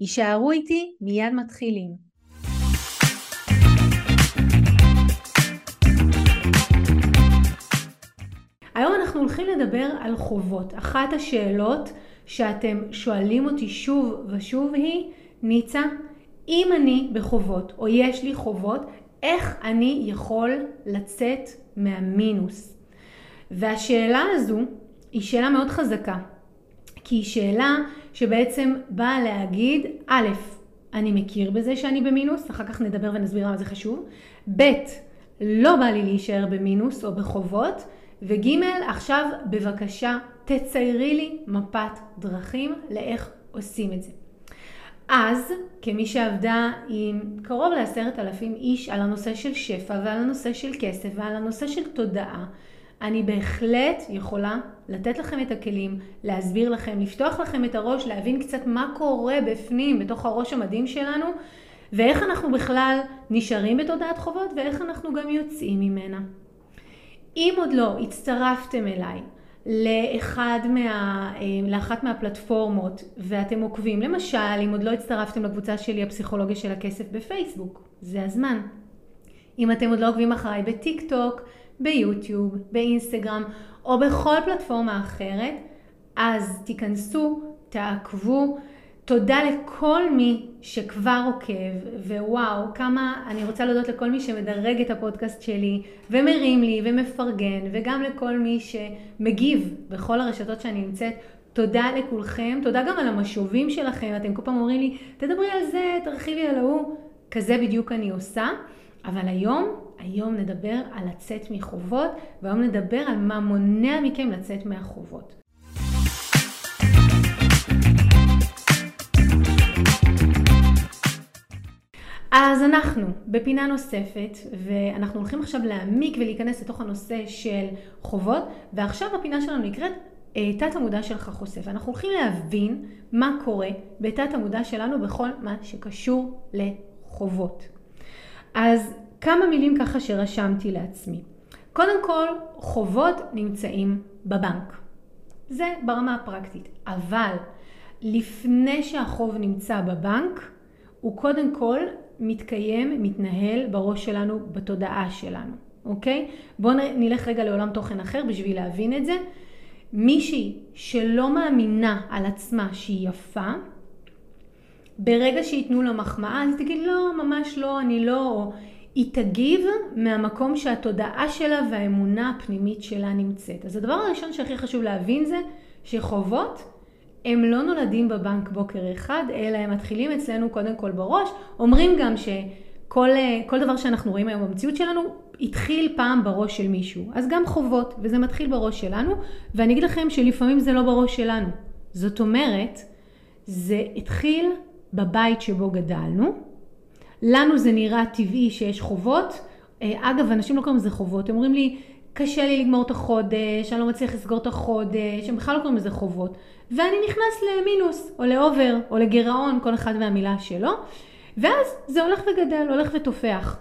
יישארו איתי, מיד מתחילים. היום אנחנו הולכים לדבר על חובות. אחת השאלות שאתם שואלים אותי שוב ושוב היא, ניצה, אם אני בחובות או יש לי חובות, איך אני יכול לצאת מהמינוס? והשאלה הזו היא שאלה מאוד חזקה, כי היא שאלה שבעצם באה להגיד, א', אני מכיר בזה שאני במינוס, אחר כך נדבר ונסביר למה זה חשוב, ב', לא בא לי להישאר במינוס או בחובות, וג', עכשיו בבקשה תציירי לי מפת דרכים לאיך עושים את זה. אז, כמי שעבדה עם קרוב לעשרת אלפים איש על הנושא של שפע ועל הנושא של כסף ועל הנושא של תודעה, אני בהחלט יכולה לתת לכם את הכלים, להסביר לכם, לפתוח לכם את הראש, להבין קצת מה קורה בפנים, בתוך הראש המדהים שלנו, ואיך אנחנו בכלל נשארים בתודעת חובות ואיך אנחנו גם יוצאים ממנה. אם עוד לא הצטרפתם אליי לאחד מה, אה, לאחת מהפלטפורמות ואתם עוקבים, למשל אם עוד לא הצטרפתם לקבוצה שלי הפסיכולוגיה של הכסף בפייסבוק, זה הזמן. אם אתם עוד לא עוקבים אחריי בטיק טוק, ביוטיוב, באינסטגרם או בכל פלטפורמה אחרת, אז תיכנסו, תעקבו. תודה לכל מי שכבר עוקב, ווואו, כמה אני רוצה להודות לכל מי שמדרג את הפודקאסט שלי ומרים לי ומפרגן, וגם לכל מי שמגיב בכל הרשתות שאני נמצאת. תודה לכולכם, תודה גם על המשובים שלכם, אתם כל פעם אומרים לי, תדברי על זה, תרחיבי על ההוא, כזה בדיוק אני עושה. אבל היום, היום נדבר על לצאת מחובות, והיום נדבר על מה מונע מכם לצאת מהחובות. אז אנחנו בפינה נוספת, ואנחנו הולכים עכשיו להעמיק ולהיכנס לתוך הנושא של חובות, ועכשיו הפינה שלנו נקראת אה, תת המודע שלך חושף. אנחנו הולכים להבין מה קורה בתת המודע שלנו בכל מה שקשור לחובות. אז כמה מילים ככה שרשמתי לעצמי. קודם כל, חובות נמצאים בבנק. זה ברמה הפרקטית. אבל לפני שהחוב נמצא בבנק, הוא קודם כל מתקיים, מתנהל בראש שלנו, בתודעה שלנו, אוקיי? בואו נלך רגע לעולם תוכן אחר בשביל להבין את זה. מישהי שלא מאמינה על עצמה שהיא יפה, ברגע שייתנו לה מחמאה, אז תגיד לא, ממש לא, אני לא, היא תגיב מהמקום שהתודעה שלה והאמונה הפנימית שלה נמצאת. אז הדבר הראשון שהכי חשוב להבין זה שחובות הם לא נולדים בבנק בוקר אחד, אלא הם מתחילים אצלנו קודם כל בראש. אומרים גם שכל דבר שאנחנו רואים היום במציאות שלנו התחיל פעם בראש של מישהו. אז גם חובות, וזה מתחיל בראש שלנו, ואני אגיד לכם שלפעמים זה לא בראש שלנו. זאת אומרת, זה התחיל בבית שבו גדלנו. לנו זה נראה טבעי שיש חובות. אה, אגב, אנשים לא קוראים לזה חובות, הם אומרים לי, קשה לי לגמור את החודש, אני לא מצליח לסגור את החודש, הם בכלל לא קוראים לזה חובות. ואני נכנס למינוס, או לאובר, או לגירעון, כל אחד והמילה שלו. ואז זה הולך וגדל, הולך ותופח.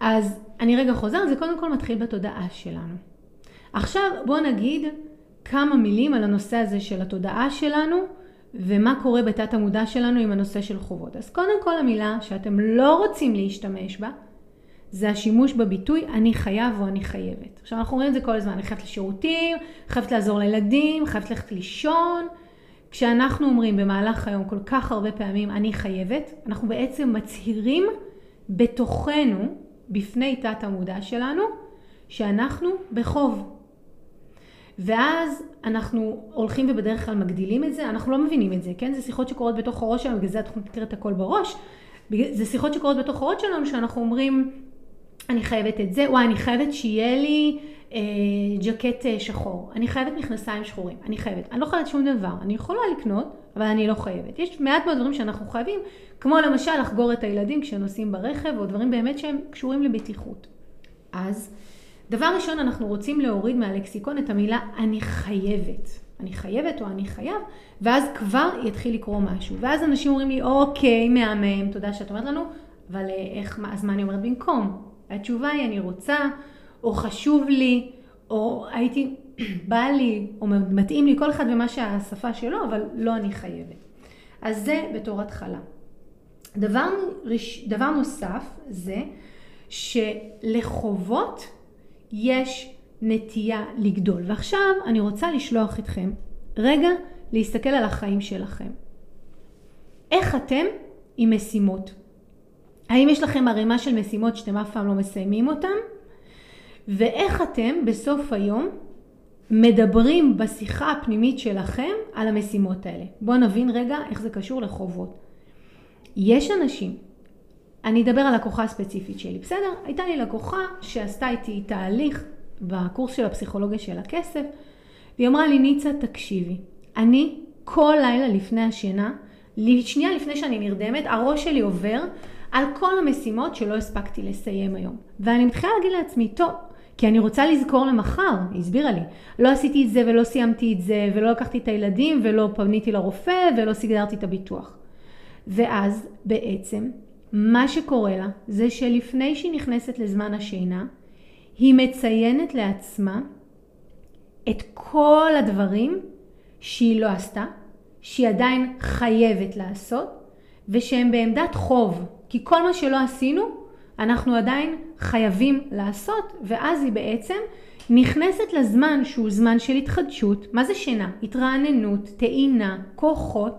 אז אני רגע חוזרת, זה קודם כל מתחיל בתודעה שלנו. עכשיו בואו נגיד כמה מילים על הנושא הזה של התודעה שלנו, ומה קורה בתת המודע שלנו עם הנושא של חובות. אז קודם כל המילה שאתם לא רוצים להשתמש בה, זה השימוש בביטוי אני חייב או אני חייבת. עכשיו אנחנו רואים את זה כל הזמן, אני חייבת לשירותים, חייבת לעזור לילדים, חייבת ללכת לישון. כשאנחנו אומרים במהלך היום כל כך הרבה פעמים אני חייבת, אנחנו בעצם מצהירים בתוכנו, בפני תת המודע שלנו, שאנחנו בחוב. ואז אנחנו הולכים ובדרך כלל מגדילים את זה, אנחנו לא מבינים את זה, כן? זה שיחות שקורות בתוך הראש שלנו, בגלל זה התוכנית נקראת הכל בראש. זה שיחות שקורות בתוך הראש שלנו, שאנחנו אומרים, אני חייבת את זה, וואי, אני חייבת שיהיה לי אה, ג'קט אה, שחור, אני חייבת מכנסיים שחורים, אני חייבת. אני לא חייבת שום דבר, אני יכולה לקנות, אבל אני לא חייבת. יש מעט מאוד דברים שאנחנו חייבים, כמו למשל לחגור את הילדים כשנוסעים ברכב, או דברים באמת שהם קשורים לבטיחות. אז דבר ראשון, אנחנו רוצים להוריד מהלקסיקון את המילה אני חייבת. אני חייבת או אני חייב, ואז כבר יתחיל לקרוא משהו. ואז אנשים אומרים לי, אוקיי, מהמם, תודה שאת אומרת לנו, אבל אה, איך, אז מה אני אומרת במקום? התשובה היא, אני רוצה, או חשוב לי, או הייתי, בא לי, או מתאים לי, כל אחד ומה שהשפה שלו, אבל לא אני חייבת. אז זה בתור התחלה. דבר, דבר נוסף זה שלחובות יש נטייה לגדול. ועכשיו אני רוצה לשלוח אתכם רגע להסתכל על החיים שלכם. איך אתם עם משימות? האם יש לכם ערימה של משימות שאתם אף פעם לא מסיימים אותן? ואיך אתם בסוף היום מדברים בשיחה הפנימית שלכם על המשימות האלה. בואו נבין רגע איך זה קשור לחובות. יש אנשים, אני אדבר על לקוחה הספציפית שלי, בסדר? הייתה לי לקוחה שעשתה איתי תהליך בקורס של הפסיכולוגיה של הכסף, והיא אמרה לי, ניצה, תקשיבי, אני כל לילה לפני השינה, שנייה לפני שאני נרדמת, הראש שלי עובר על כל המשימות שלא הספקתי לסיים היום. ואני מתחילה להגיד לעצמי, טוב, כי אני רוצה לזכור למחר, היא הסבירה לי. לא עשיתי את זה ולא סיימתי את זה, ולא לקחתי את הילדים, ולא פניתי לרופא, ולא סיגרתי את הביטוח. ואז בעצם, מה שקורה לה, זה שלפני שהיא נכנסת לזמן השינה, היא מציינת לעצמה את כל הדברים שהיא לא עשתה, שהיא עדיין חייבת לעשות, ושהם בעמדת חוב. כי כל מה שלא עשינו, אנחנו עדיין חייבים לעשות, ואז היא בעצם נכנסת לזמן שהוא זמן של התחדשות. מה זה שינה? התרעננות, טעינה, כוחות,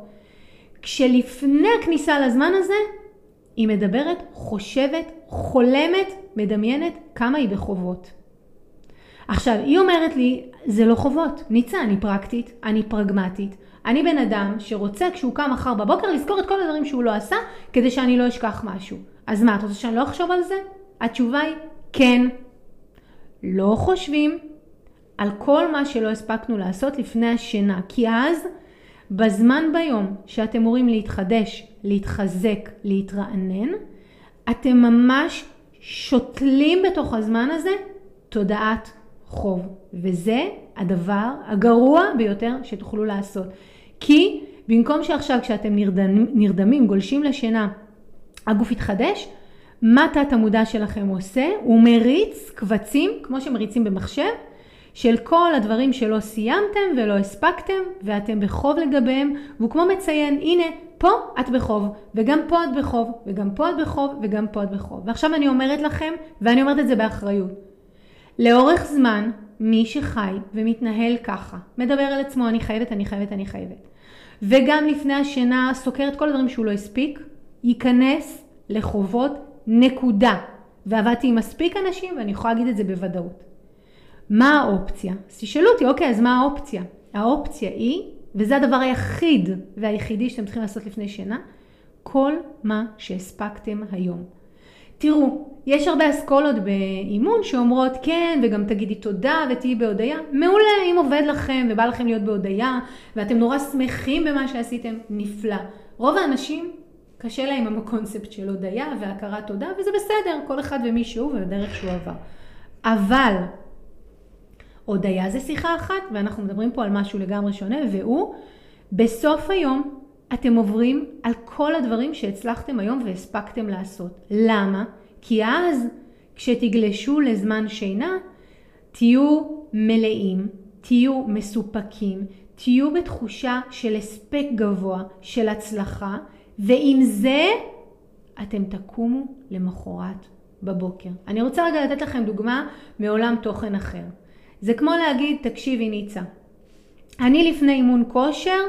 כשלפני הכניסה לזמן הזה, היא מדברת, חושבת, חולמת, מדמיינת כמה היא בחובות. עכשיו, היא אומרת לי, זה לא חובות. ניצה, אני פרקטית, אני פרגמטית. אני בן אדם שרוצה כשהוא קם מחר בבוקר לזכור את כל הדברים שהוא לא עשה, כדי שאני לא אשכח משהו. אז מה, את רוצה שאני לא אחשוב על זה? התשובה היא כן. לא חושבים על כל מה שלא הספקנו לעשות לפני השינה, כי אז בזמן ביום שאתם אמורים להתחדש, להתחזק, להתרענן, אתם ממש שותלים בתוך הזמן הזה תודעת חוב. וזה הדבר הגרוע ביותר שתוכלו לעשות. כי במקום שעכשיו כשאתם נרדמים, נרדמים גולשים לשינה, הגוף יתחדש, מה תת המודע שלכם עושה? הוא מריץ קבצים, כמו שמריצים במחשב, של כל הדברים שלא סיימתם ולא הספקתם ואתם בחוב לגביהם, והוא כמו מציין, הנה, פה את בחוב, וגם פה את בחוב, וגם פה את בחוב, וגם פה את בחוב. ועכשיו אני אומרת לכם, ואני אומרת את זה באחריות, לאורך זמן, מי שחי ומתנהל ככה, מדבר על עצמו, אני חייבת, אני חייבת, אני חייבת, וגם לפני השינה סוקר את כל הדברים שהוא לא הספיק, ייכנס לחובות נקודה. ועבדתי עם מספיק אנשים ואני יכולה להגיד את זה בוודאות. מה האופציה? אז תשאלו אותי, אוקיי, אז מה האופציה? האופציה היא, וזה הדבר היחיד והיחידי שאתם צריכים לעשות לפני שינה, כל מה שהספקתם היום. תראו, יש הרבה אסכולות באימון שאומרות כן וגם תגידי תודה ותהיי בהודיה. מעולה, אם עובד לכם ובא לכם להיות בהודיה ואתם נורא שמחים במה שעשיתם, נפלא. רוב האנשים קשה להם עם הקונספט של הודיה והכרת תודה וזה בסדר, כל אחד ומי שהוא ובדרך שהוא עבר. אבל הודיה זה שיחה אחת ואנחנו מדברים פה על משהו לגמרי שונה והוא בסוף היום אתם עוברים על כל הדברים שהצלחתם היום והספקתם לעשות. למה? כי אז כשתגלשו לזמן שינה תהיו מלאים, תהיו מסופקים, תהיו בתחושה של הספק גבוה, של הצלחה, ועם זה אתם תקומו למחרת בבוקר. אני רוצה רגע לתת לכם דוגמה מעולם תוכן אחר. זה כמו להגיד, תקשיבי ניצה, אני לפני אימון כושר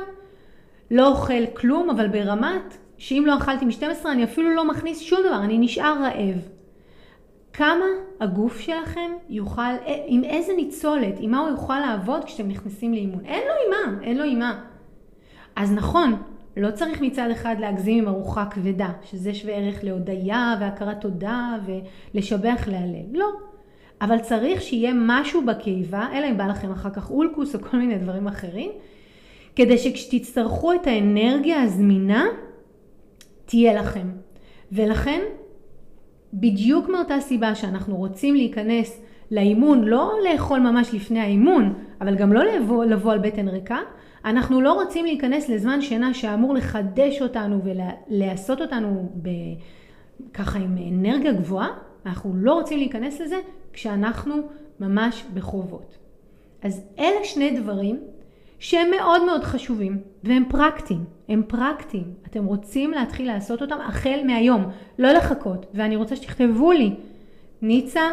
לא אוכל כלום, אבל ברמת שאם לא אכלתי מ-12 אני אפילו לא מכניס שום דבר, אני נשאר רעב. כמה הגוף שלכם יוכל, עם איזה ניצולת, עם מה הוא יוכל לעבוד כשאתם נכנסים לאימון. אין לו עם מה, אין לו עם מה. אז נכון, לא צריך מצד אחד להגזים עם ארוחה כבדה, שזה שווה ערך להודיה והכרת תודה ולשבח להלל. לא. אבל צריך שיהיה משהו בקיבה, אלא אם בא לכם אחר כך אולקוס או כל מיני דברים אחרים, כדי שכשתצטרכו את האנרגיה הזמינה, תהיה לכם. ולכן, בדיוק מאותה סיבה שאנחנו רוצים להיכנס לאימון, לא לאכול ממש לפני האימון, אבל גם לא לבוא, לבוא על בטן ריקה, אנחנו לא רוצים להיכנס לזמן שינה שאמור לחדש אותנו ולעשות אותנו ב... ככה עם אנרגיה גבוהה, אנחנו לא רוצים להיכנס לזה כשאנחנו ממש בחובות. אז אלה שני דברים שהם מאוד מאוד חשובים והם פרקטיים, הם פרקטיים. אתם רוצים להתחיל לעשות אותם החל מהיום, לא לחכות. ואני רוצה שתכתבו לי, ניצה,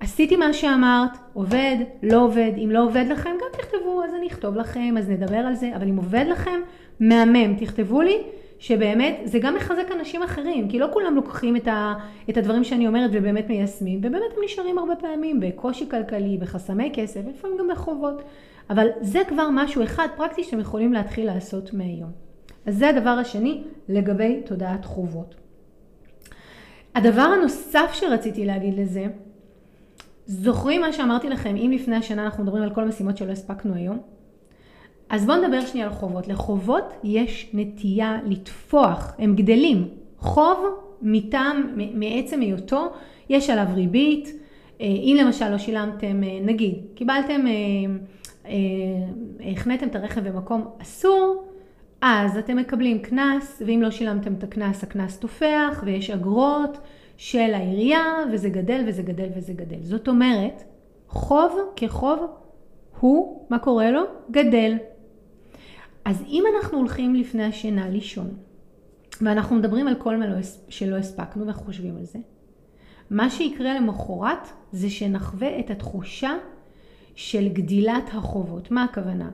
עשיתי מה שאמרת, עובד, לא עובד, אם לא עובד לכם גם תכתבו, אז אני אכתוב לכם, אז נדבר על זה, אבל אם עובד לכם, מהמם, תכתבו לי שבאמת זה גם מחזק אנשים אחרים, כי לא כולם לוקחים את, ה, את הדברים שאני אומרת ובאמת מיישמים, ובאמת הם נשארים הרבה פעמים בקושי כלכלי, בחסמי כסף, לפעמים גם בחובות, אבל זה כבר משהו אחד פרקטי שאתם יכולים להתחיל לעשות מהיום. אז זה הדבר השני לגבי תודעת חובות. הדבר הנוסף שרציתי להגיד לזה, זוכרים מה שאמרתי לכם, אם לפני השנה אנחנו מדברים על כל המשימות שלא הספקנו היום? אז בואו נדבר שנייה על חובות. לחובות יש נטייה לטפוח, הם גדלים. חוב מטעם, מעצם היותו, יש עליו ריבית. אה, אם למשל לא שילמתם, אה, נגיד, קיבלתם, אה, החניתם את הרכב במקום אסור, אז אתם מקבלים קנס, ואם לא שילמתם את הקנס, הקנס תופח, ויש אגרות של העירייה, וזה גדל וזה גדל וזה גדל. זאת אומרת, חוב כחוב הוא, מה קורה לו? גדל. אז אם אנחנו הולכים לפני השינה לישון, ואנחנו מדברים על כל מה לא שלא הספקנו ואנחנו חושבים על זה, מה שיקרה למחרת זה שנחווה את התחושה של גדילת החובות. מה הכוונה?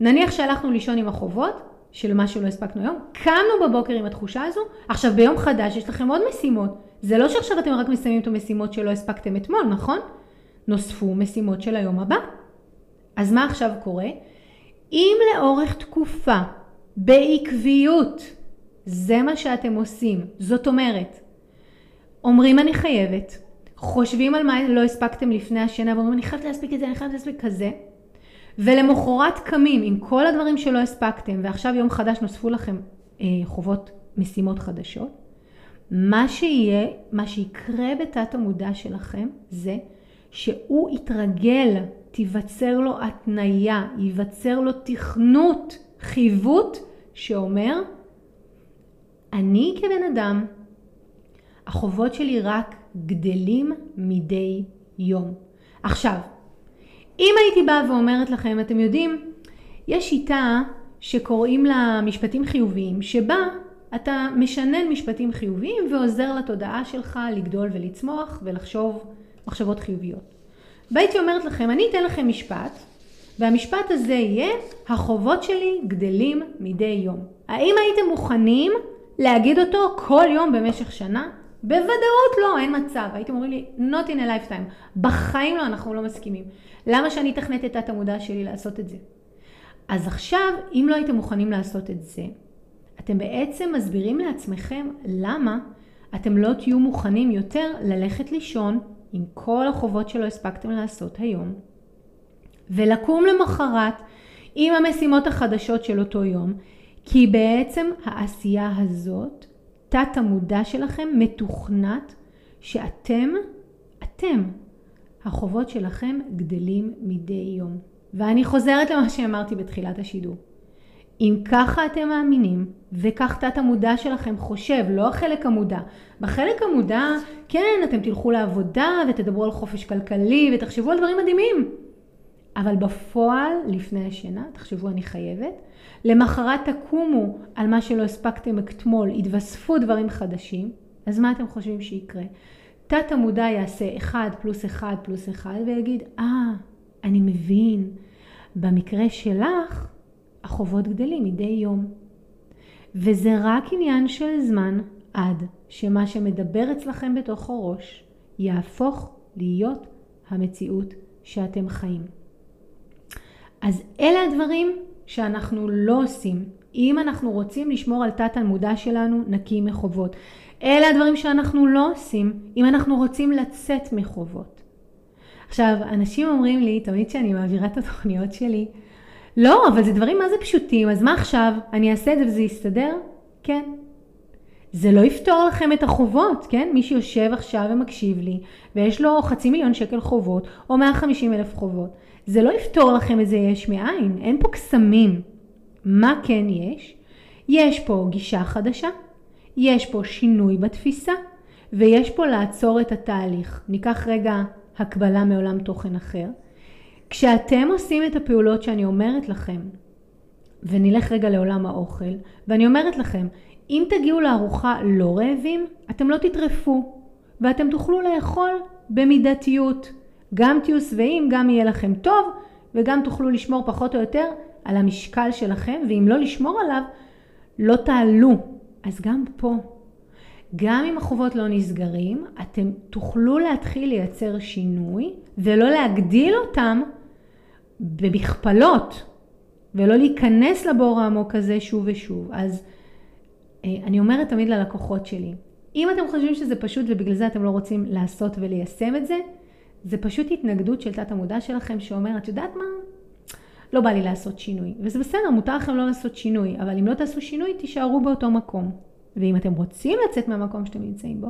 נניח שהלכנו לישון עם החובות של מה שלא הספקנו היום, קמנו בבוקר עם התחושה הזו, עכשיו ביום חדש יש לכם עוד משימות. זה לא שעכשיו אתם רק מסיימים את המשימות שלא הספקתם אתמול, נכון? נוספו משימות של היום הבא. אז מה עכשיו קורה? אם לאורך תקופה, בעקביות, זה מה שאתם עושים, זאת אומרת, אומרים אני חייבת, חושבים על מה לא הספקתם לפני השינה ואומרים אני חייבת להספיק את זה, אני חייבת להספיק כזה, ולמחרת קמים עם כל הדברים שלא הספקתם ועכשיו יום חדש נוספו לכם אה, חובות משימות חדשות, מה שיהיה, מה שיקרה בתת המודע שלכם זה שהוא יתרגל תיווצר לו התניה, ייווצר לו תכנות, חיווט, שאומר, אני כבן אדם, החובות שלי רק גדלים מדי יום. עכשיו, אם הייתי באה ואומרת לכם, אתם יודעים, יש שיטה שקוראים לה משפטים חיוביים, שבה אתה משנן משפטים חיוביים ועוזר לתודעה שלך לגדול ולצמוח ולחשוב מחשבות חיוביות. והייתי אומרת לכם, אני אתן לכם משפט, והמשפט הזה יהיה, החובות שלי גדלים מדי יום. האם הייתם מוכנים להגיד אותו כל יום במשך שנה? בוודאות לא, אין מצב. הייתם אומרים לי, not in a lifetime. בחיים לא, אנחנו לא מסכימים. למה שאני אתכנת את תת המודע שלי לעשות את זה? אז עכשיו, אם לא הייתם מוכנים לעשות את זה, אתם בעצם מסבירים לעצמכם למה אתם לא תהיו מוכנים יותר ללכת לישון עם כל החובות שלא הספקתם לעשות היום, ולקום למחרת עם המשימות החדשות של אותו יום, כי בעצם העשייה הזאת, תת המודע שלכם מתוכנת שאתם, אתם, החובות שלכם גדלים מדי יום. ואני חוזרת למה שאמרתי בתחילת השידור. אם ככה אתם מאמינים, וכך תת המודע שלכם חושב, לא החלק המודע. בחלק המודע, כן, אתם תלכו לעבודה ותדברו על חופש כלכלי ותחשבו על דברים מדהימים. אבל בפועל, לפני השינה, תחשבו אני חייבת, למחרת תקומו על מה שלא הספקתם אתמול, יתווספו דברים חדשים, אז מה אתם חושבים שיקרה? תת המודע יעשה 1 פלוס 1 פלוס 1 ויגיד, אה, ah, אני מבין, במקרה שלך, החובות גדלים מדי יום. וזה רק עניין של זמן עד שמה שמדבר אצלכם בתוך הראש יהפוך להיות המציאות שאתם חיים. אז אלה הדברים שאנחנו לא עושים אם אנחנו רוצים לשמור על תת המודע שלנו נקי מחובות. אלה הדברים שאנחנו לא עושים אם אנחנו רוצים לצאת מחובות. עכשיו, אנשים אומרים לי, תמיד כשאני מעבירה את התוכניות שלי, לא, אבל זה דברים מה זה פשוטים, אז מה עכשיו? אני אעשה את זה וזה יסתדר? כן. זה לא יפתור לכם את החובות, כן? מי שיושב עכשיו ומקשיב לי, ויש לו חצי מיליון שקל חובות, או 150 אלף חובות, זה לא יפתור לכם איזה יש מאין, אין פה קסמים. מה כן יש? יש פה גישה חדשה, יש פה שינוי בתפיסה, ויש פה לעצור את התהליך. ניקח רגע הקבלה מעולם תוכן אחר. כשאתם עושים את הפעולות שאני אומרת לכם, ונלך רגע לעולם האוכל, ואני אומרת לכם, אם תגיעו לארוחה לא רעבים, אתם לא תטרפו, ואתם תוכלו לאכול במידתיות. גם תהיו שבעים, גם יהיה לכם טוב, וגם תוכלו לשמור פחות או יותר על המשקל שלכם, ואם לא לשמור עליו, לא תעלו. אז גם פה, גם אם החובות לא נסגרים, אתם תוכלו להתחיל לייצר שינוי, ולא להגדיל אותם במכפלות, ולא להיכנס לבור העמוק הזה שוב ושוב. אז אה, אני אומרת תמיד ללקוחות שלי, אם אתם חושבים שזה פשוט ובגלל זה אתם לא רוצים לעשות וליישם את זה, זה פשוט התנגדות של תת המודע שלכם שאומר, את יודעת מה? לא בא לי לעשות שינוי. וזה בסדר, מותר לכם לא לעשות שינוי, אבל אם לא תעשו שינוי, תישארו באותו מקום. ואם אתם רוצים לצאת מהמקום שאתם נמצאים בו,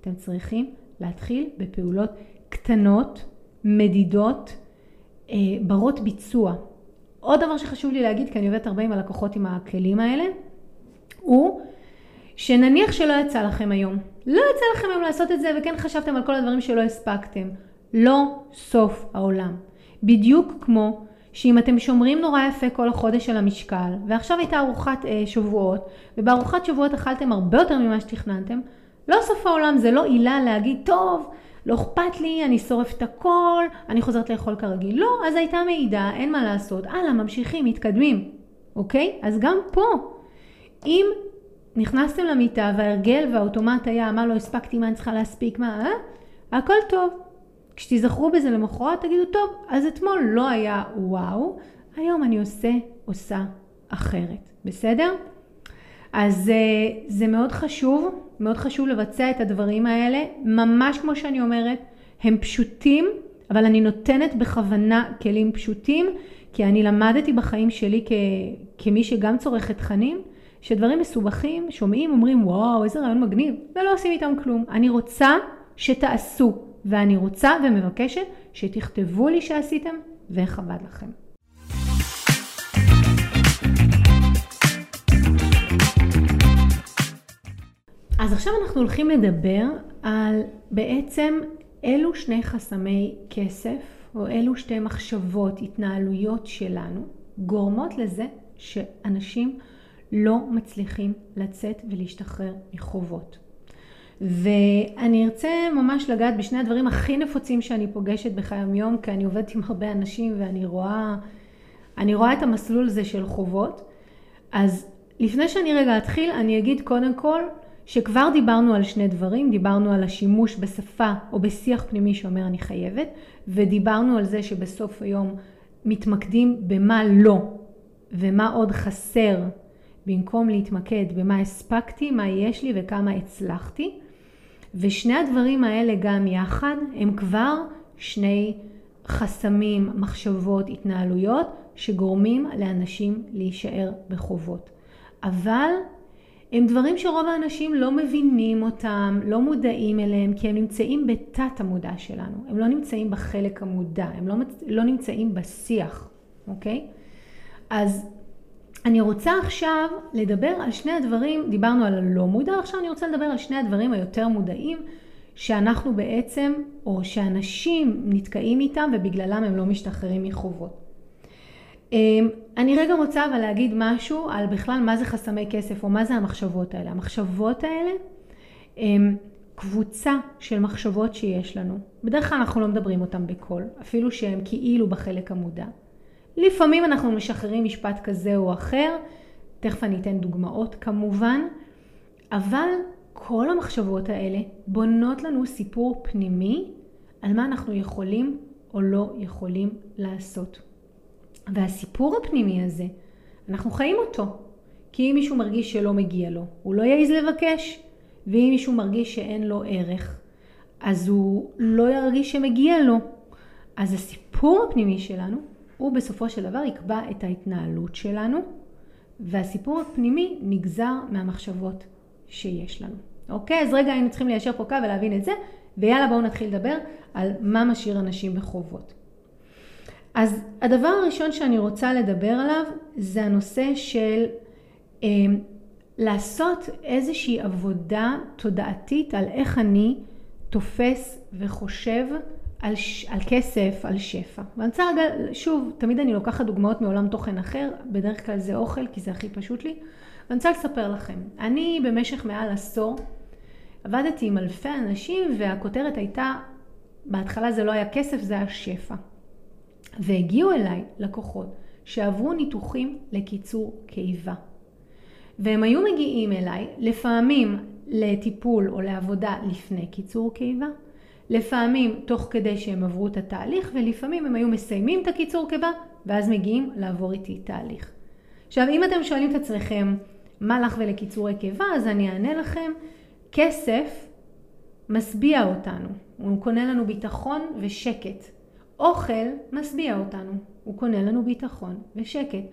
אתם צריכים להתחיל בפעולות קטנות, מדידות, ברות ביצוע. עוד דבר שחשוב לי להגיד, כי אני עובדת הרבה עם הלקוחות עם הכלים האלה, הוא שנניח שלא יצא לכם היום. לא יצא לכם היום לעשות את זה וכן חשבתם על כל הדברים שלא הספקתם. לא סוף העולם. בדיוק כמו שאם אתם שומרים נורא יפה כל החודש על המשקל, ועכשיו הייתה ארוחת אה, שבועות, ובארוחת שבועות אכלתם הרבה יותר ממה שתכננתם, לא סוף העולם, זה לא עילה להגיד, טוב, לא אכפת לי, אני שורף את הכל, אני חוזרת לאכול כרגיל. לא, אז הייתה מעידה, אין מה לעשות, הלאה, ממשיכים, מתקדמים, אוקיי? אז גם פה, אם נכנסתם למיטה וההרגל והאוטומט היה, מה לא הספקתי, מה אני צריכה להספיק, מה, אה? הכל טוב. כשתיזכרו בזה למחרת, תגידו, טוב, אז אתמול לא היה וואו, היום אני עושה, עושה אחרת, בסדר? אז אה, זה מאוד חשוב, מאוד חשוב לבצע את הדברים האלה, ממש כמו שאני אומרת, הם פשוטים, אבל אני נותנת בכוונה כלים פשוטים, כי אני למדתי בחיים שלי כ, כמי שגם צורכת תכנים, שדברים מסובכים, שומעים, אומרים וואו איזה רעיון מגניב, ולא עושים איתם כלום. אני רוצה שתעשו, ואני רוצה ומבקשת שתכתבו לי שעשיתם ואיך עבד לכם. אז עכשיו אנחנו הולכים לדבר על בעצם אילו שני חסמי כסף או אילו שתי מחשבות, התנהלויות שלנו גורמות לזה שאנשים לא מצליחים לצאת ולהשתחרר מחובות. ואני ארצה ממש לגעת בשני הדברים הכי נפוצים שאני פוגשת בחיי היום, כי אני עובדת עם הרבה אנשים ואני רואה, אני רואה את המסלול הזה של חובות. אז לפני שאני רגע אתחיל, אני אגיד קודם כל שכבר דיברנו על שני דברים, דיברנו על השימוש בשפה או בשיח פנימי שאומר אני חייבת, ודיברנו על זה שבסוף היום מתמקדים במה לא ומה עוד חסר במקום להתמקד במה הספקתי, מה יש לי וכמה הצלחתי. ושני הדברים האלה גם יחד הם כבר שני חסמים, מחשבות, התנהלויות שגורמים לאנשים להישאר בחובות. אבל הם דברים שרוב האנשים לא מבינים אותם, לא מודעים אליהם, כי הם נמצאים בתת המודע שלנו. הם לא נמצאים בחלק המודע, הם לא, לא נמצאים בשיח, אוקיי? אז אני רוצה עכשיו לדבר על שני הדברים, דיברנו על הלא מודע, עכשיו אני רוצה לדבר על שני הדברים היותר מודעים שאנחנו בעצם, או שאנשים נתקעים איתם ובגללם הם לא משתחררים מחובות. אמ, אני רגע רוצה אבל להגיד משהו על בכלל מה זה חסמי כסף או מה זה המחשבות האלה. המחשבות האלה הם קבוצה של מחשבות שיש לנו. בדרך כלל אנחנו לא מדברים אותם בקול, אפילו שהם כאילו בחלק המודע. לפעמים אנחנו משחררים משפט כזה או אחר, תכף אני אתן דוגמאות כמובן, אבל כל המחשבות האלה בונות לנו סיפור פנימי על מה אנחנו יכולים או לא יכולים לעשות. והסיפור הפנימי הזה, אנחנו חיים אותו. כי אם מישהו מרגיש שלא מגיע לו, הוא לא יעז לבקש, ואם מישהו מרגיש שאין לו ערך, אז הוא לא ירגיש שמגיע לו. אז הסיפור הפנימי שלנו, הוא בסופו של דבר יקבע את ההתנהלות שלנו, והסיפור הפנימי נגזר מהמחשבות שיש לנו. אוקיי? אז רגע היינו צריכים ליישר פה קו ולהבין את זה, ויאללה בואו נתחיל לדבר על מה משאיר אנשים בחובות. אז הדבר הראשון שאני רוצה לדבר עליו זה הנושא של אה, לעשות איזושהי עבודה תודעתית על איך אני תופס וחושב על, על כסף, על שפע. ואני רוצה רגע, שוב, תמיד אני לוקחת דוגמאות מעולם תוכן אחר, בדרך כלל זה אוכל כי זה הכי פשוט לי. ואני רוצה לספר לכם, אני במשך מעל עשור עבדתי עם אלפי אנשים והכותרת הייתה, בהתחלה זה לא היה כסף, זה היה שפע. והגיעו אליי לקוחות שעברו ניתוחים לקיצור קיבה. והם היו מגיעים אליי לפעמים לטיפול או לעבודה לפני קיצור קיבה, לפעמים תוך כדי שהם עברו את התהליך ולפעמים הם היו מסיימים את הקיצור קיבה ואז מגיעים לעבור איתי תהליך. עכשיו אם אתם שואלים את עצמכם מה לך ולקיצורי קיבה אז אני אענה לכם כסף משביע אותנו, הוא קונה לנו ביטחון ושקט. אוכל משביע אותנו, הוא קונה לנו ביטחון ושקט.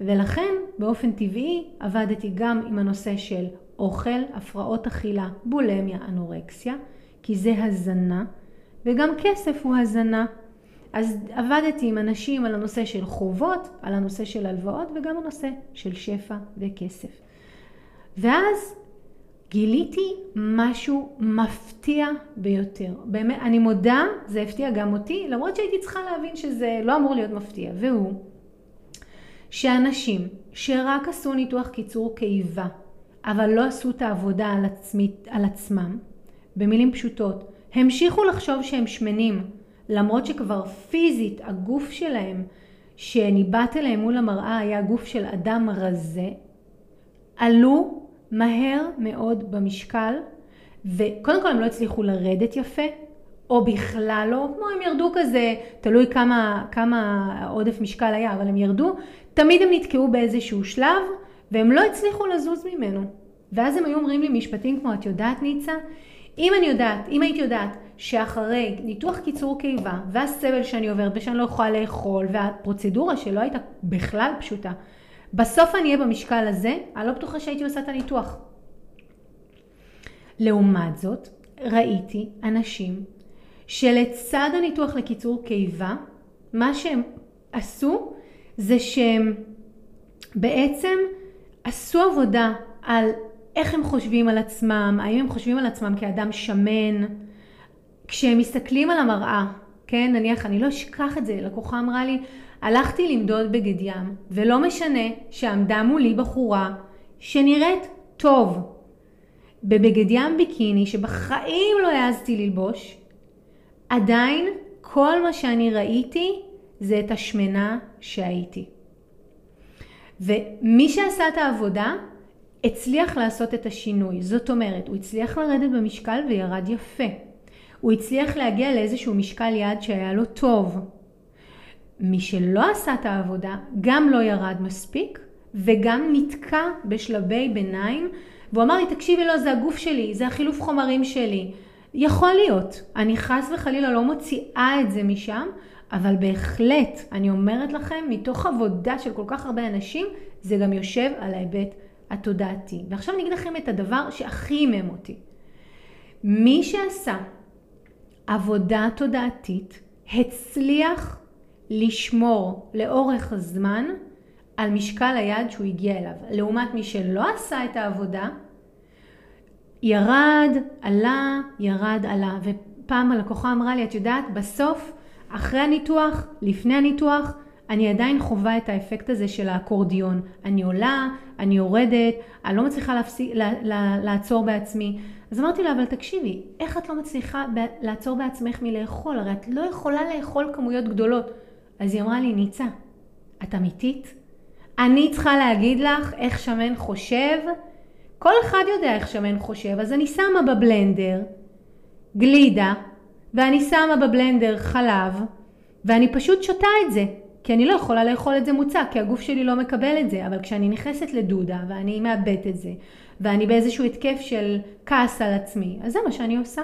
ולכן באופן טבעי עבדתי גם עם הנושא של אוכל, הפרעות אכילה, בולמיה, אנורקסיה, כי זה הזנה, וגם כסף הוא הזנה. אז עבדתי עם אנשים על הנושא של חובות, על הנושא של הלוואות וגם הנושא של שפע וכסף. ואז גיליתי משהו מפתיע ביותר. באמת, אני מודה, זה הפתיע גם אותי, למרות שהייתי צריכה להבין שזה לא אמור להיות מפתיע, והוא שאנשים שרק עשו ניתוח קיצור קיבה, אבל לא עשו את העבודה על, עצמי, על עצמם, במילים פשוטות, המשיכו לחשוב שהם שמנים, למרות שכבר פיזית הגוף שלהם שניבט אליהם מול המראה היה גוף של אדם רזה, עלו מהר מאוד במשקל, וקודם כל הם לא הצליחו לרדת יפה, או בכלל לא, כמו הם ירדו כזה, תלוי כמה, כמה עודף משקל היה, אבל הם ירדו, תמיד הם נתקעו באיזשהו שלב, והם לא הצליחו לזוז ממנו. ואז הם היו אומרים לי משפטים כמו, את יודעת ניצה? אם אני יודעת, אם הייתי יודעת שאחרי ניתוח קיצור קיבה והסבל שאני עוברת ושאני לא יכולה לאכול והפרוצדורה שלא הייתה בכלל פשוטה, בסוף אני אהיה במשקל הזה, אני לא בטוחה שהייתי עושה את הניתוח. לעומת זאת, ראיתי אנשים שלצד הניתוח לקיצור קיבה, מה שהם עשו זה שהם בעצם עשו עבודה על איך הם חושבים על עצמם, האם הם חושבים על עצמם כאדם שמן, כשהם מסתכלים על המראה, כן, נניח, אני לא אשכח את זה, לקוחה אמרה לי, הלכתי למדוד בגד ים, ולא משנה שעמדה מולי בחורה שנראית טוב, בבגד ים ביקיני שבחיים לא העזתי ללבוש, עדיין כל מה שאני ראיתי זה את השמנה שהייתי. ומי שעשה את העבודה הצליח לעשות את השינוי. זאת אומרת, הוא הצליח לרדת במשקל וירד יפה. הוא הצליח להגיע לאיזשהו משקל יעד שהיה לו טוב. מי שלא עשה את העבודה גם לא ירד מספיק וגם נתקע בשלבי ביניים והוא אמר לי תקשיבי לא זה הגוף שלי זה החילוף חומרים שלי. יכול להיות. אני חס וחלילה לא מוציאה את זה משם אבל בהחלט אני אומרת לכם מתוך עבודה של כל כך הרבה אנשים זה גם יושב על ההיבט התודעתי. ועכשיו אני אגיד לכם את הדבר שהכי הימם אותי. מי שעשה עבודה תודעתית הצליח לשמור לאורך הזמן על משקל היד שהוא הגיע אליו. לעומת מי שלא עשה את העבודה, ירד, עלה, ירד, עלה. ופעם הלקוחה אמרה לי, את יודעת, בסוף, אחרי הניתוח, לפני הניתוח, אני עדיין חווה את האפקט הזה של האקורדיון. אני עולה, אני יורדת, אני לא מצליחה להפסיק, לעצור בעצמי. אז אמרתי לה, אבל תקשיבי, איך את לא מצליחה לעצור בעצמך מלאכול? הרי את לא יכולה לאכול כמויות גדולות. אז היא אמרה לי, ניצה, את אמיתית? אני צריכה להגיד לך איך שמן חושב? כל אחד יודע איך שמן חושב, אז אני שמה בבלנדר גלידה, ואני שמה בבלנדר חלב, ואני פשוט שותה את זה. כי אני לא יכולה לאכול את זה מוצק, כי הגוף שלי לא מקבל את זה, אבל כשאני נכנסת לדודה ואני מאבדת את זה, ואני באיזשהו התקף של כעס על עצמי, אז זה מה שאני עושה.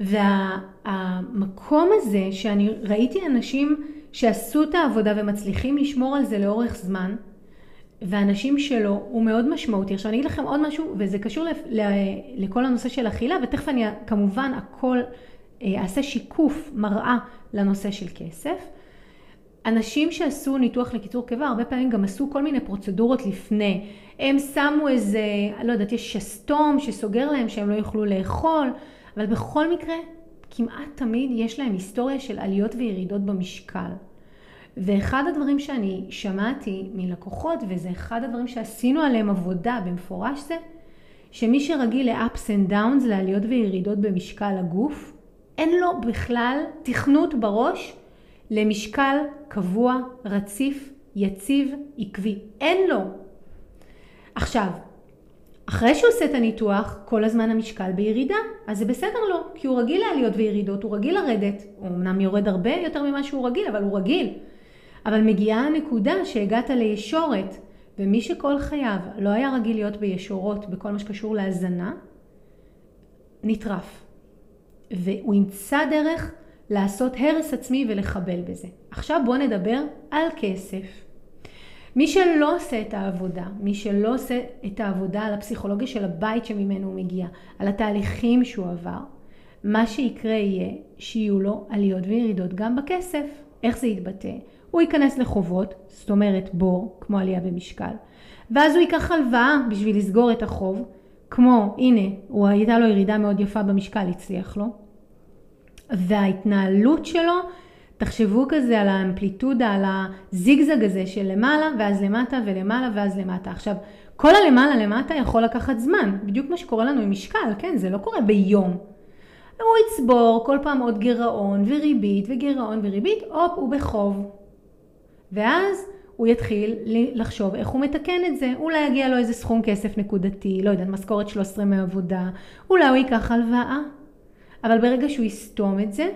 והמקום וה, הזה שאני ראיתי אנשים שעשו את העבודה ומצליחים לשמור על זה לאורך זמן, ואנשים שלא, הוא מאוד משמעותי. עכשיו אני אגיד לכם עוד משהו, וזה קשור לכל הנושא של אכילה, ותכף אני כמובן הכל אה, אעשה שיקוף, מראה לנושא של כסף. אנשים שעשו ניתוח לקיצור קיבה, הרבה פעמים גם עשו כל מיני פרוצדורות לפני. הם שמו איזה, לא יודעת, יש שסתום שסוגר להם שהם לא יוכלו לאכול, אבל בכל מקרה, כמעט תמיד יש להם היסטוריה של עליות וירידות במשקל. ואחד הדברים שאני שמעתי מלקוחות, וזה אחד הדברים שעשינו עליהם עבודה במפורש זה, שמי שרגיל ל-ups and downs, לעליות וירידות במשקל הגוף, אין לו בכלל תכנות בראש למשקל קבוע, רציף, יציב, עקבי. אין לו. עכשיו, אחרי שהוא עושה את הניתוח, כל הזמן המשקל בירידה, אז זה בסדר לו, כי הוא רגיל לעליות וירידות, הוא רגיל לרדת. הוא אמנם יורד הרבה יותר ממה שהוא רגיל, אבל הוא רגיל. אבל מגיעה הנקודה שהגעת לישורת, ומי שכל חייו לא היה רגיל להיות בישורות בכל מה שקשור להזנה, נטרף. והוא ימצא דרך לעשות הרס עצמי ולחבל בזה. עכשיו בואו נדבר על כסף. מי שלא עושה את העבודה, מי שלא עושה את העבודה על הפסיכולוגיה של הבית שממנו הוא מגיע, על התהליכים שהוא עבר, מה שיקרה יהיה שיהיו לו עליות וירידות גם בכסף. איך זה יתבטא? הוא ייכנס לחובות, זאת אומרת בור, כמו עלייה במשקל, ואז הוא ייקח הלוואה בשביל לסגור את החוב, כמו, הנה, הוא הייתה לו ירידה מאוד יפה במשקל, הצליח לו, וההתנהלות שלו, תחשבו כזה על האמפליטודה, על הזיגזג הזה של למעלה ואז למטה ולמעלה ואז למטה. עכשיו, כל הלמעלה למטה יכול לקחת זמן, בדיוק מה שקורה לנו עם משקל, כן? זה לא קורה ביום. הוא יצבור כל פעם עוד גירעון וריבית וגירעון וריבית, הופ, הוא בחוב. ואז הוא יתחיל לחשוב איך הוא מתקן את זה. אולי יגיע לו איזה סכום כסף נקודתי, לא יודעת, משכורת 13 מעבודה, אולי הוא ייקח הלוואה. אבל ברגע שהוא יסתום את זה,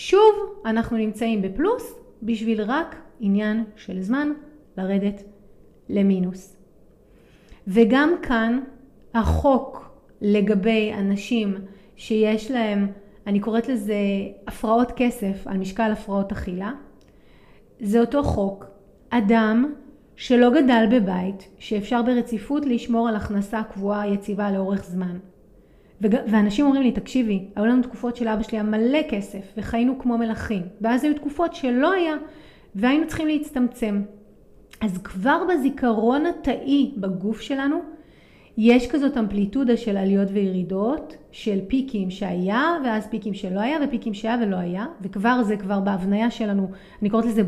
שוב אנחנו נמצאים בפלוס בשביל רק עניין של זמן לרדת למינוס. וגם כאן החוק לגבי אנשים שיש להם, אני קוראת לזה הפרעות כסף על משקל הפרעות אכילה, זה אותו חוק. אדם שלא גדל בבית, שאפשר ברציפות לשמור על הכנסה קבועה יציבה לאורך זמן. ואנשים אומרים לי, תקשיבי, היו לנו תקופות של אבא שלי היה מלא כסף, וחיינו כמו מלכים. ואז היו תקופות שלא היה, והיינו צריכים להצטמצם. אז כבר בזיכרון התאי בגוף שלנו, יש כזאת אמפליטודה של עליות וירידות, של פיקים שהיה, ואז פיקים שלא היה, ופיקים שהיה ולא היה, וכבר זה כבר בהבניה שלנו, אני קוראת לזה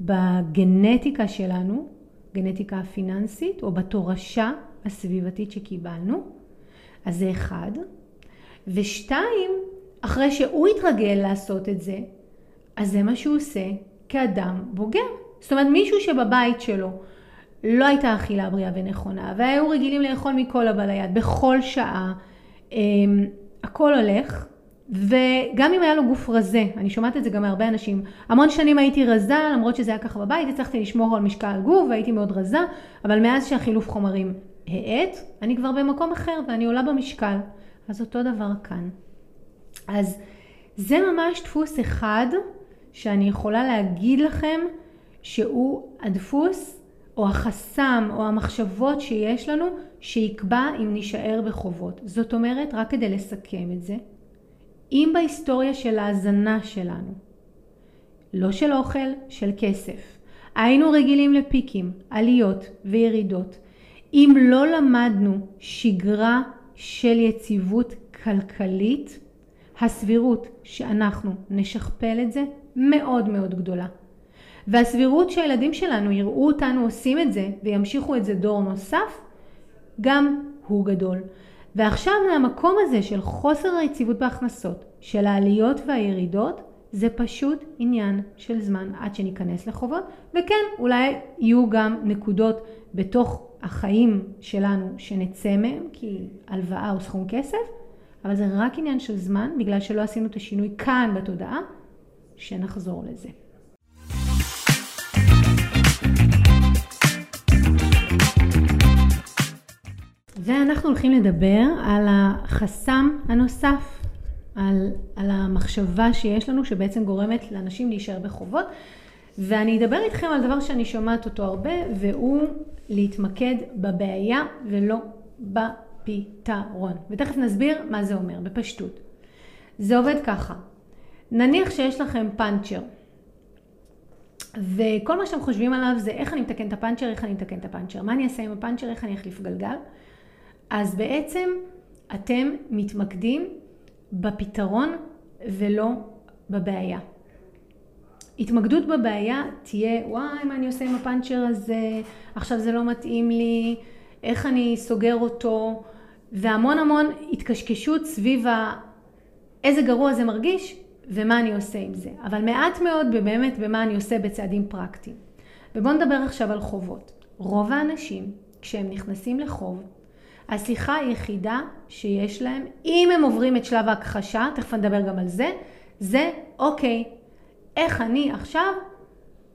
בגנטיקה שלנו, גנטיקה הפיננסית, או בתורשה הסביבתית שקיבלנו. אז זה אחד. ושתיים, אחרי שהוא התרגל לעשות את זה, אז זה מה שהוא עושה כאדם בוגר. זאת אומרת, מישהו שבבית שלו לא הייתה אכילה בריאה ונכונה, והיו רגילים לאכול מכל הבא ליד, בכל שעה, אמ, הכל הולך, וגם אם היה לו גוף רזה, אני שומעת את זה גם מהרבה אנשים, המון שנים הייתי רזה, למרות שזה היה ככה בבית, הצלחתי לשמור על משקל גוף והייתי מאוד רזה, אבל מאז שהחילוף חומרים האט, אני כבר במקום אחר ואני עולה במשקל. אז אותו דבר כאן. אז זה ממש דפוס אחד שאני יכולה להגיד לכם שהוא הדפוס או החסם או המחשבות שיש לנו שיקבע אם נישאר בחובות. זאת אומרת, רק כדי לסכם את זה, אם בהיסטוריה של ההזנה שלנו, לא של אוכל, של כסף, היינו רגילים לפיקים, עליות וירידות, אם לא למדנו שגרה של יציבות כלכלית, הסבירות שאנחנו נשכפל את זה מאוד מאוד גדולה. והסבירות שהילדים שלנו יראו אותנו עושים את זה וימשיכו את זה דור נוסף, גם הוא גדול. ועכשיו מהמקום הזה של חוסר היציבות בהכנסות, של העליות והירידות, זה פשוט עניין של זמן עד שניכנס לחובות, וכן, אולי יהיו גם נקודות בתוך החיים שלנו שנצא מהם, כי הלוואה הוא סכום כסף, אבל זה רק עניין של זמן, בגלל שלא עשינו את השינוי כאן בתודעה, שנחזור לזה. ואנחנו הולכים לדבר על החסם הנוסף, על, על המחשבה שיש לנו שבעצם גורמת לאנשים להישאר בחובות. ואני אדבר איתכם על דבר שאני שומעת אותו הרבה, והוא להתמקד בבעיה ולא בפתרון. ותכף נסביר מה זה אומר, בפשטות. זה עובד ככה, נניח שיש לכם פאנצ'ר, וכל מה שאתם חושבים עליו זה איך אני מתקן את הפאנצ'ר, איך אני מתקן את הפאנצ'ר, מה אני אעשה עם הפאנצ'ר, איך אני אחליף גלגל, אז בעצם אתם מתמקדים בפתרון ולא בבעיה. התמקדות בבעיה תהיה, וואי, מה אני עושה עם הפאנצ'ר הזה, עכשיו זה לא מתאים לי, איך אני סוגר אותו, והמון המון התקשקשות סביב ה... איזה גרוע זה מרגיש ומה אני עושה עם זה. אבל מעט מאוד באמת במה אני עושה בצעדים פרקטיים. ובואו נדבר עכשיו על חובות. רוב האנשים, כשהם נכנסים לחוב, השיחה היחידה שיש להם, אם הם עוברים את שלב ההכחשה, תכף נדבר גם על זה, זה אוקיי, איך אני עכשיו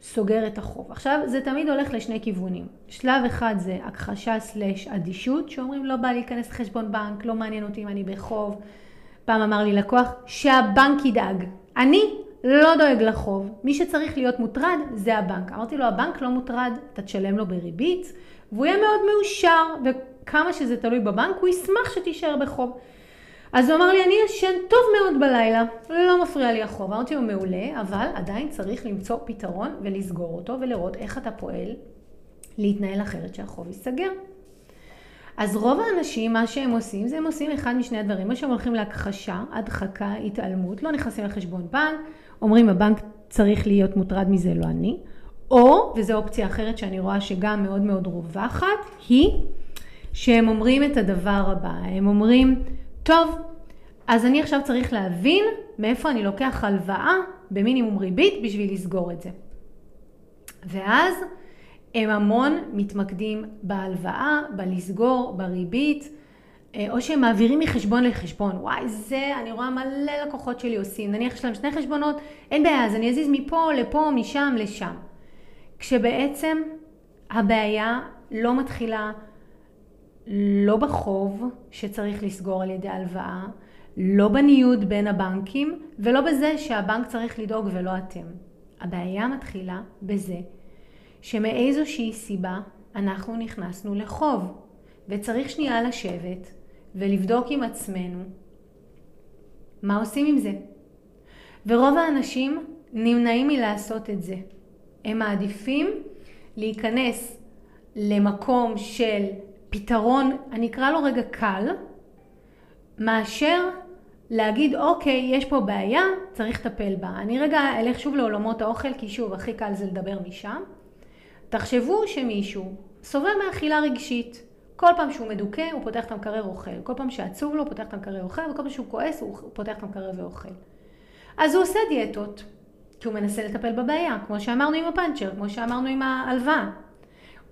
סוגר את החוב. עכשיו זה תמיד הולך לשני כיוונים. שלב אחד זה הכחשה סלש אדישות, שאומרים לא בא להיכנס לחשבון בנק, לא מעניין אותי אם אני בחוב. פעם אמר לי לקוח, שהבנק ידאג. אני לא דואג לחוב. מי שצריך להיות מוטרד זה הבנק. אמרתי לו, הבנק לא מוטרד, אתה תשלם לו בריבית, והוא יהיה מאוד מאושר, וכמה שזה תלוי בבנק, הוא ישמח שתישאר בחוב. אז הוא אמר לי, אני ישן טוב מאוד בלילה, לא מפריע לי החוב. אמרתי לו, מעולה, אבל עדיין צריך למצוא פתרון ולסגור אותו ולראות איך אתה פועל להתנהל אחרת שהחוב ייסגר. אז רוב האנשים, מה שהם עושים, זה הם עושים אחד משני הדברים, או שהם הולכים להכחשה, הדחקה, התעלמות, לא נכנסים לחשבון בנק, אומרים הבנק צריך להיות מוטרד מזה, לא אני, או, וזו אופציה אחרת שאני רואה שגם מאוד מאוד רווחת, היא שהם אומרים את הדבר הבא, הם אומרים, טוב, אז אני עכשיו צריך להבין מאיפה אני לוקח הלוואה במינימום ריבית בשביל לסגור את זה. ואז הם המון מתמקדים בהלוואה, בלסגור, בריבית, אה, או שהם מעבירים מחשבון לחשבון. וואי, זה, אני רואה מלא לקוחות שלי עושים. נניח יש להם שני חשבונות, אין בעיה, אז אני אזיז מפה לפה, משם לשם. כשבעצם הבעיה לא מתחילה לא בחוב שצריך לסגור על ידי הלוואה, לא בניוד בין הבנקים, ולא בזה שהבנק צריך לדאוג ולא אתם. הבעיה מתחילה בזה שמאיזושהי סיבה אנחנו נכנסנו לחוב, וצריך שנייה לשבת ולבדוק עם עצמנו מה עושים עם זה. ורוב האנשים נמנעים מלעשות את זה. הם מעדיפים להיכנס למקום של פתרון, אני אקרא לו רגע קל, מאשר להגיד אוקיי, יש פה בעיה, צריך לטפל בה. אני רגע אלך שוב לעולמות האוכל, כי שוב, הכי קל זה לדבר משם. תחשבו שמישהו סובל מאכילה רגשית. כל פעם שהוא מדוכא הוא פותח את המקרר ואוכל. כל פעם שעצוב לו הוא פותח את המקרר ואוכל, וכל פעם שהוא כועס הוא פותח את המקרר ואוכל. אז הוא עושה דיאטות, כי הוא מנסה לטפל בבעיה, כמו שאמרנו עם הפאנצ'ר, כמו שאמרנו עם ההלוואה.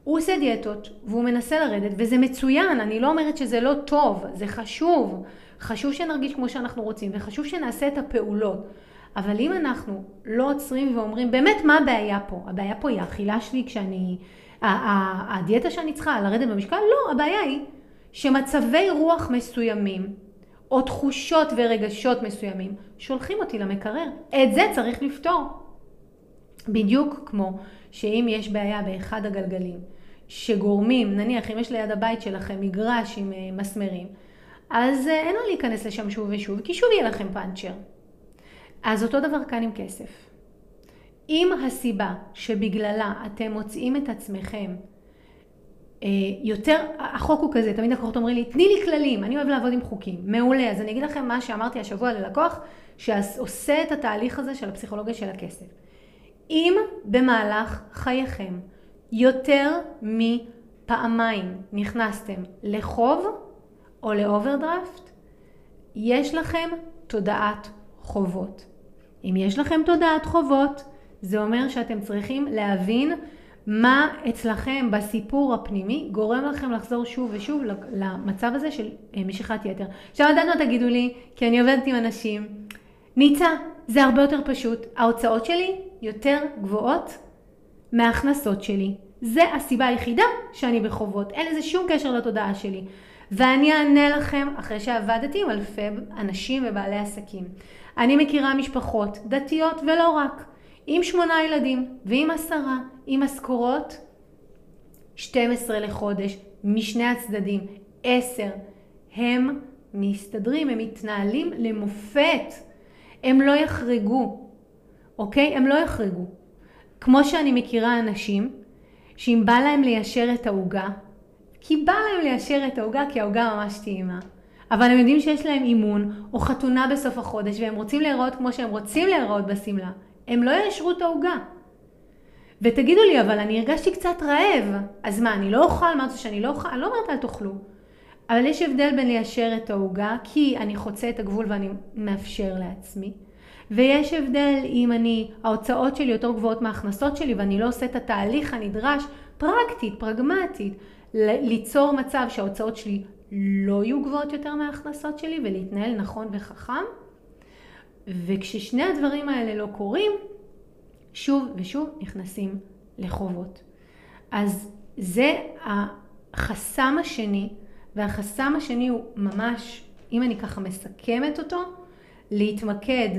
הוא עושה דיאטות והוא מנסה לרדת וזה מצוין, אני לא אומרת שזה לא טוב, זה חשוב. חשוב שנרגיש כמו שאנחנו רוצים וחשוב שנעשה את הפעולות. אבל אם אנחנו לא עוצרים ואומרים, באמת מה הבעיה פה? הבעיה פה היא האכילה שלי כשאני, הדיאטה שאני צריכה, לרדת במשקל? לא, הבעיה היא שמצבי רוח מסוימים, או תחושות ורגשות מסוימים, שולחים אותי למקרר. את זה צריך לפתור. בדיוק כמו שאם יש בעיה באחד הגלגלים, שגורמים, נניח אם יש ליד הבית שלכם מגרש עם אה, מסמרים, אז אה, אין לו להיכנס לשם שוב ושוב, כי שוב יהיה לכם פאנצ'ר. אז אותו דבר כאן עם כסף. אם הסיבה שבגללה אתם מוצאים את עצמכם אה, יותר, החוק הוא כזה, תמיד לקוחות אומרים לי, תני לי כללים, אני אוהב לעבוד עם חוקים. מעולה, אז אני אגיד לכם מה שאמרתי השבוע ללקוח, שעושה את התהליך הזה של הפסיכולוגיה של הכסף. אם במהלך חייכם יותר מפעמיים נכנסתם לחוב או לאוברדרפט, יש לכם תודעת חובות. אם יש לכם תודעת חובות, זה אומר שאתם צריכים להבין מה אצלכם בסיפור הפנימי גורם לכם לחזור שוב ושוב למצב הזה של אה, משיכת יתר. עכשיו עדיין לא תגידו לי, כי אני עובדת עם אנשים, ניצה, זה הרבה יותר פשוט, ההוצאות שלי יותר גבוהות מההכנסות שלי. זה הסיבה היחידה שאני בחובות, אין לזה שום קשר לתודעה שלי. ואני אענה לכם אחרי שעבדתי עם אלפי אנשים ובעלי עסקים. אני מכירה משפחות דתיות ולא רק, עם שמונה ילדים ועם עשרה, עם משכורות 12 לחודש, משני הצדדים, 10. הם מסתדרים, הם מתנהלים למופת. הם לא יחרגו, אוקיי? הם לא יחרגו. כמו שאני מכירה אנשים שאם בא להם ליישר את העוגה, כי בא להם ליישר את העוגה כי העוגה ממש טעימה. אבל הם יודעים שיש להם אימון או חתונה בסוף החודש והם רוצים להיראות כמו שהם רוצים להיראות בשמלה. הם לא יאשרו את העוגה. ותגידו לי, אבל אני הרגשתי קצת רעב. אז מה, אני לא אוכל? מה זה שאני לא אוכל? אני לא אומרת אל תאכלו. אבל יש הבדל בין ליישר את העוגה, כי אני חוצה את הגבול ואני מאפשר לעצמי. ויש הבדל אם אני, ההוצאות שלי יותר גבוהות מההכנסות שלי ואני לא עושה את התהליך הנדרש פרקטית, פרגמטית, ליצור מצב שההוצאות שלי לא יהיו גבוהות יותר מההכנסות שלי ולהתנהל נכון וחכם. וכששני הדברים האלה לא קורים, שוב ושוב נכנסים לחובות. אז זה החסם השני, והחסם השני הוא ממש, אם אני ככה מסכמת אותו, להתמקד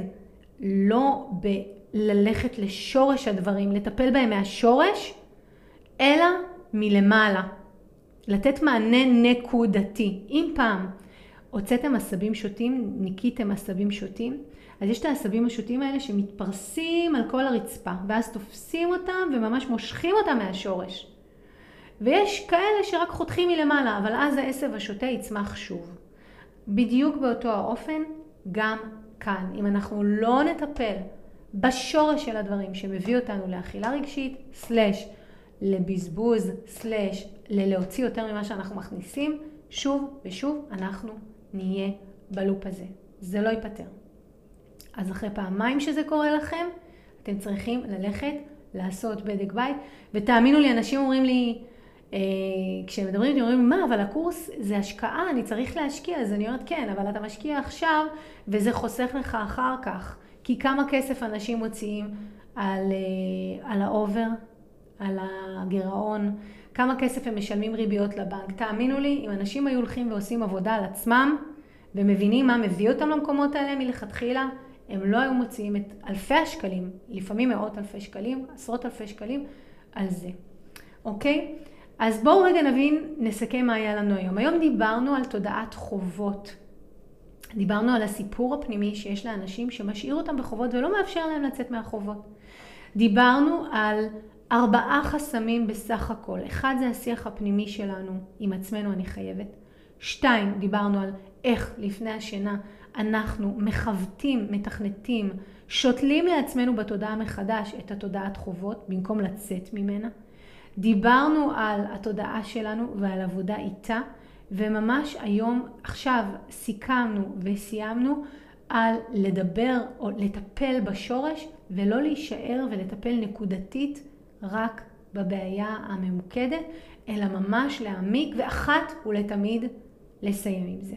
לא בללכת לשורש הדברים, לטפל בהם מהשורש, אלא מלמעלה. לתת מענה נקודתי. אם פעם הוצאתם עשבים שוטים, ניקיתם עשבים שוטים, אז יש את העשבים השוטים האלה שמתפרסים על כל הרצפה, ואז תופסים אותם וממש מושכים אותם מהשורש. ויש כאלה שרק חותכים מלמעלה, אבל אז העשב השוטה יצמח שוב. בדיוק באותו האופן, גם כאן. אם אנחנו לא נטפל בשורש של הדברים שמביא אותנו לאכילה רגשית, סלש לבזבוז, סלש ללהוציא יותר ממה שאנחנו מכניסים, שוב ושוב אנחנו נהיה בלופ הזה. זה לא ייפתר. אז אחרי פעמיים שזה קורה לכם, אתם צריכים ללכת לעשות בדק בית. ותאמינו לי, אנשים אומרים לי, אה, כשהם מדברים איתי, אומרים, מה, אבל הקורס זה השקעה, אני צריך להשקיע. אז אני אומרת, כן, אבל אתה משקיע עכשיו, וזה חוסך לך אחר כך. כי כמה כסף אנשים מוציאים על, אה, על ה over, על הגירעון, כמה כסף הם משלמים ריביות לבנק. תאמינו לי, אם אנשים היו הולכים ועושים עבודה על עצמם, ומבינים מה מביא אותם למקומות האלה מלכתחילה, הם לא היו מוציאים את אלפי השקלים, לפעמים מאות אלפי שקלים, עשרות אלפי שקלים, על זה. אוקיי? אז בואו רגע נבין, נסכם מה היה לנו היום. היום דיברנו על תודעת חובות. דיברנו על הסיפור הפנימי שיש לאנשים שמשאיר אותם בחובות ולא מאפשר להם לצאת מהחובות. דיברנו על ארבעה חסמים בסך הכל. אחד זה השיח הפנימי שלנו עם עצמנו, אני חייבת. שתיים, דיברנו על איך לפני השינה אנחנו מכוותים, מתכנתים, שותלים לעצמנו בתודעה מחדש את התודעת חובות במקום לצאת ממנה. דיברנו על התודעה שלנו ועל עבודה איתה, וממש היום, עכשיו, סיכמנו וסיימנו על לדבר או לטפל בשורש ולא להישאר ולטפל נקודתית רק בבעיה הממוקדת, אלא ממש להעמיק ואחת ולתמיד לסיים עם זה.